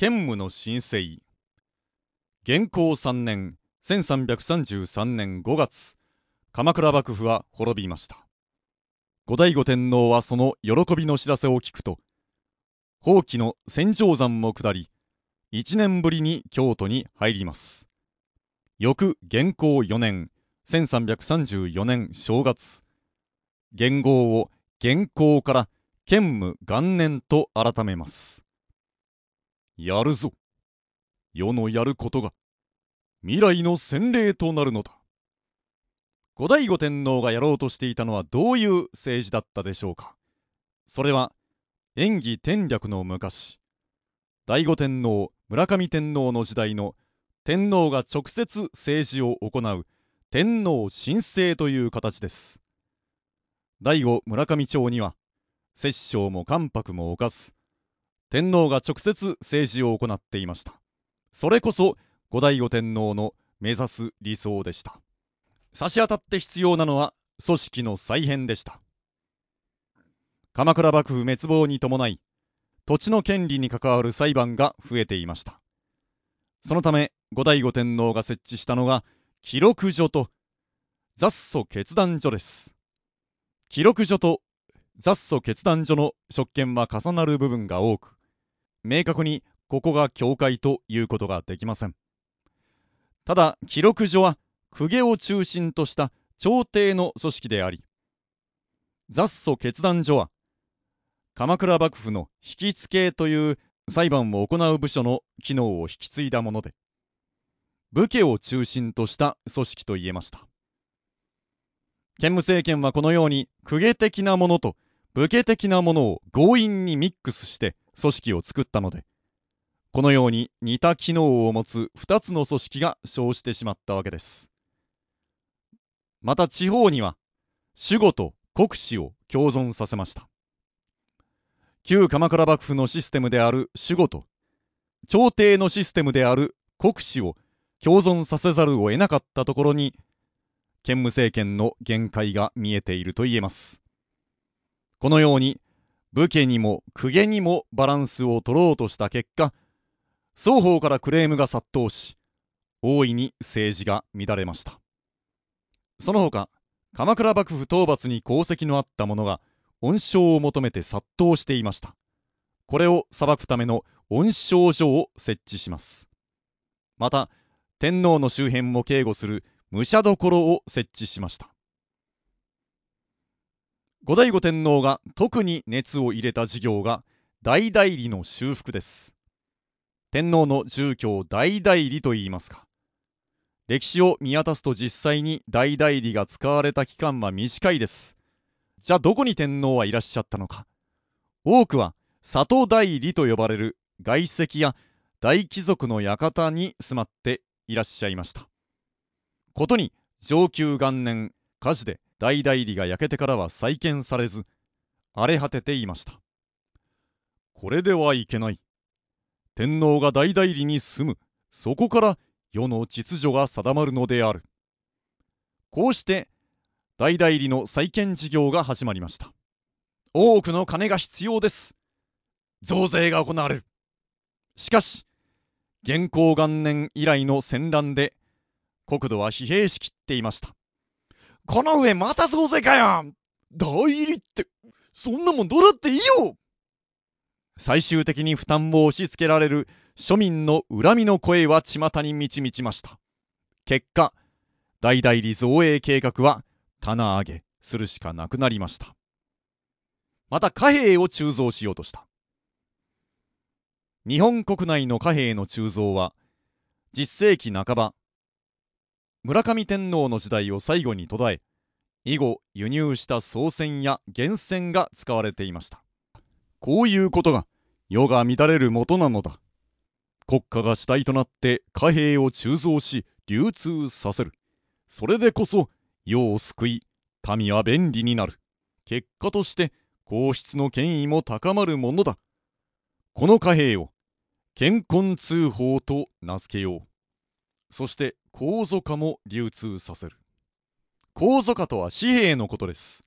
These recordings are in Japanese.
建武の新生元寇3年1333年5月鎌倉幕府は滅びました。後醍醐天皇はその喜びの知らせを聞くと放棄の戦場山も下り1年ぶりに京都に入ります。翌元寇4年1334年正月元号を元寇から建武元年と改めます。やるぞ。世のやることが未来の洗礼となるのだ。後醍醐天皇がやろうとしていたのはどういう政治だったでしょうか。それは演技天略の昔醍醐天皇村上天皇の時代の天皇が直接政治を行う天皇神聖という形です。醍醐村上朝には摂政も関白も犯す天皇が直接政治を行っていました。それこそ後醍醐天皇の目指す理想でした。差し当たって必要なのは組織の再編でした。鎌倉幕府滅亡に伴い土地の権利に関わる裁判が増えていました。そのため後醍醐天皇が設置したのが記録所と雑訴決断所です。記録所と雑訴決断所の職権は重なる部分が多く明確にここが境界ということができません。ただ記録所は公家を中心とした朝廷の組織であり雑訴決断所は鎌倉幕府の引き付けという裁判を行う部署の機能を引き継いだもので武家を中心とした組織と言えました。建武政権はこのように公家的なものと武家的なものを強引にミックスして組織を作ったのでこのように似た機能を持つ2つの組織が生じてしまったわけです。また地方には守護と国司を共存させました。旧鎌倉幕府のシステムである守護と朝廷のシステムである国司を共存させざるを得なかったところに建武政権の限界が見えていると言えます。このように武家にも公家にもバランスを取ろうとした結果双方からクレームが殺到し大いに政治が乱れました。その他鎌倉幕府討伐に功績のあった者が恩賞を求めて殺到していました。これを裁くための恩賞所を設置します。また天皇の周辺も警護する武者所を設置しました。後醍醐天皇が特に熱を入れた事業が大代理の修復です。天皇の住居を大代理と言いますか。歴史を見渡すと実際に大代理が使われた期間は短いです。じゃあどこに天皇はいらっしゃったのか。多くは里代理と呼ばれる外籍や大貴族の館に住まっていらっしゃいました。ことに上級元年火事で大代理が焼けてからは再建されず荒れ果てていました。これではいけない。天皇が大代理に住む。そこから世の秩序が定まるのである。こうして大代理の再建事業が始まりました。多くの金が必要です。増税が行われる。しかし元寇元年以来の戦乱で国土は疲弊しきっていました。この上また増税かよ。代理ってそんなもんどうだっていいよ。最終的に負担を押し付けられる庶民の恨みの声は巷に満ち満ちました。結果大代理造営計画は棚上げするしかなくなりました。また貨幣を鋳造しようとした。日本国内の貨幣の鋳造は10世紀半ば村上天皇の時代を最後に途絶え以後輸入した宋銭や源泉が使われていました。こういうことが世が乱れる元なのだ。国家が主体となって貨幣を鋳造し流通させる。それでこそ世を救い民は便利になる。結果として皇室の権威も高まるものだ。この貨幣を健康通報と名付けよう。そして皇族化も流通させる。皇族化とは紙幣のことです。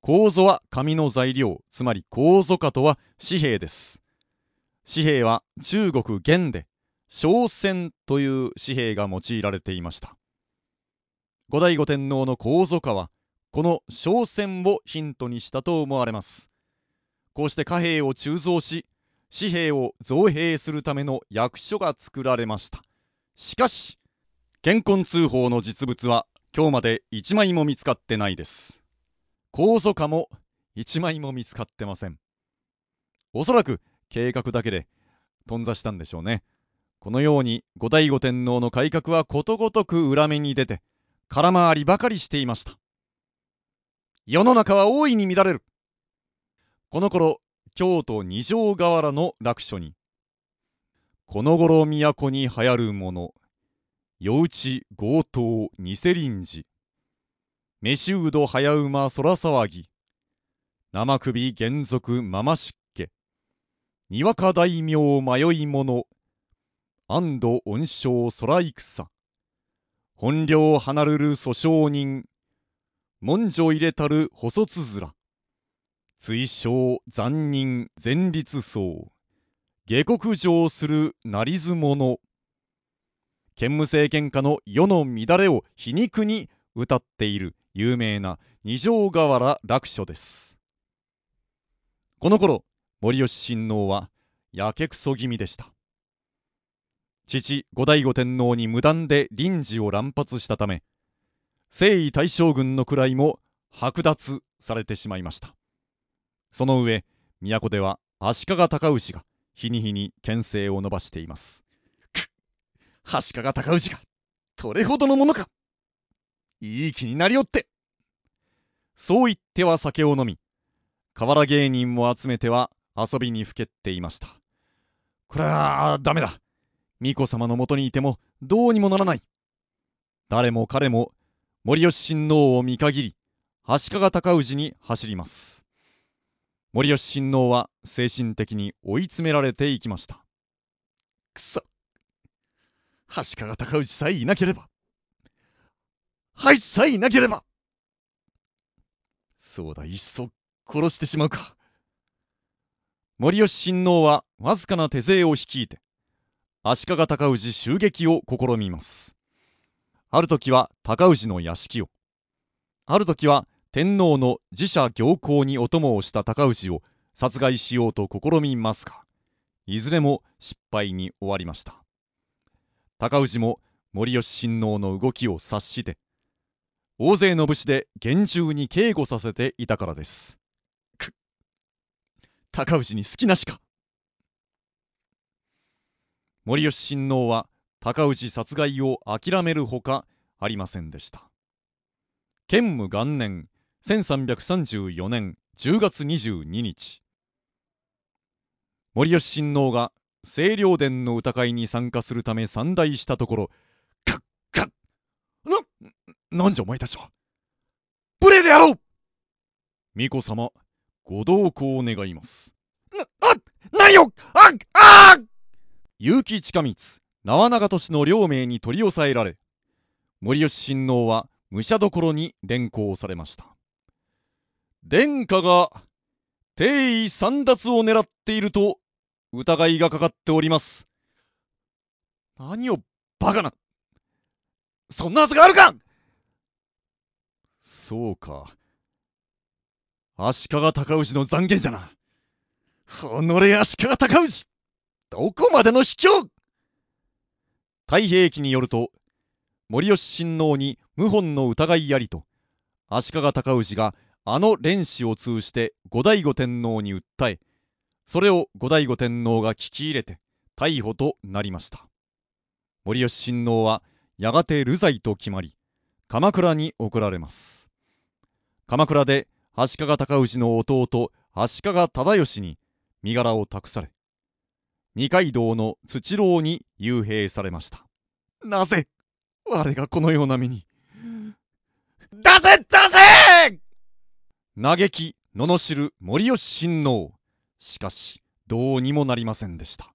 構造は紙の材料つまり構造化とは紙幣です。紙幣は中国元で商船という紙幣が用いられていました。後醍醐天皇の皇族化はこの商船をヒントにしたと思われます。こうして貨幣を鋳造し紙幣を造幣するための役所が作られました。しかし健康通報の実物は今日まで1枚も見つかってないです。控訴下も1枚も見つかってません。おそらく計画だけで頓挫したんでしょうね。このように後醍醐天皇の改革はことごとく裏目に出て空回りばかりしていました。世の中は大いに乱れる。この頃京都二条河原の楽所にこの頃都に流行るもの。夜打ち強盗偽臨時飯うど早馬空騒ぎ。生首原則ママ湿気にわか大名迷い者安堵恩賞空戦。本領離るる訴訟人。文書入れたる細つづら。追奨残忍前立層下克上する成相者。兼務政権下の世の乱れを皮肉に歌っている有名な二条河原楽書です。この頃森吉親王はやけくそ気味でした。父後醍醐天皇に無断で臨時を乱発したため征夷大将軍の位も剥奪されてしまいました。その上都では足利尊氏が日に日に牽制を伸ばしています。足利尊氏がどれほどのものか。いい気になりおって。そう言っては酒を飲み河原芸人を集めては遊びにふけっていました。これはダメだ。巫女様のもとにいてもどうにもならない。誰も彼も森吉親王を見限り足利尊氏に走ります。森吉親王は精神的に追い詰められていきました。くそ。足利尊氏さえいなければ。はいさえいなければ。そうだいっそ殺してしまうか。森吉親王はわずかな手勢を率いて足利尊氏襲撃を試みます。ある時は尊氏の屋敷を。ある時は天皇の自社行幸にお供をした尊氏を殺害しようと試みますがいずれも失敗に終わりました。高氏も森吉親王の動きを察して大勢の武士で厳重に警護させていたからです。く高氏に好きなしか。森吉親王は高氏殺害を諦めるほかありませんでした。建武元年1334年10月22日。森吉親王が清涼殿の歌会に参加するため参内したところかっかっななんじゃお前たちは。無礼であろう！巫女様ご同行願います。なあ何をあっあ結城近光縄長年の両名に取り押さえられ森吉親王は武者所に連行されました。殿下が帝位簒奪を狙っていると疑いがかかっております。何をバカなそんなはずがあるかそうか。足利尊氏の残言じゃな。己足利尊氏どこまでの卑怯太平記によると森吉親王に謀反の疑いありと足利尊氏があの蓮子を通じて後醍醐天皇に訴えそれを後醍醐天皇が聞き入れて逮捕となりました。森吉親王はやがて流罪と決まり鎌倉に送られます。鎌倉で足利尊氏の弟足利忠義に身柄を託され二階堂の土牢に幽閉されました。なぜ我がこのような目に出せ出せ嘆き罵る森吉親王。しかしどうにもなりませんでした。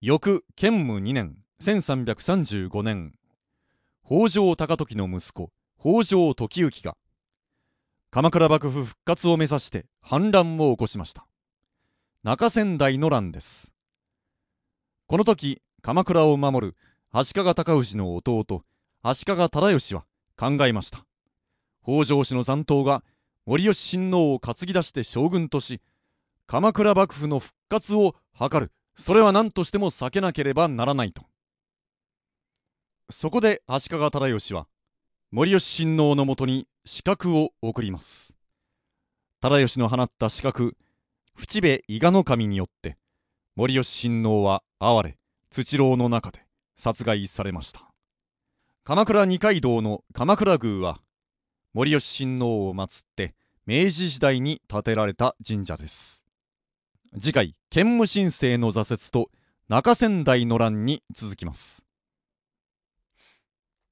翌建武2年1335年。北条高時の息子北条時行が鎌倉幕府復活を目指して反乱を起こしました。中仙台の乱です。この時鎌倉を守る足利尊氏の弟足利忠義は考えました。北条氏の残党が森吉親王を担ぎ出して将軍とし鎌倉幕府の復活を図る。それは何としても避けなければならないと。そこで足利忠義は森吉親王のもとに刺客を送ります。忠義の放った刺客淵部伊賀守によって森吉親王は哀れ土牢の中で殺害されました。鎌倉二階堂の鎌倉宮は森吉親王を祀って明治時代に建てられた神社です。次回建武神聖の挫折と中仙台の乱に続きます。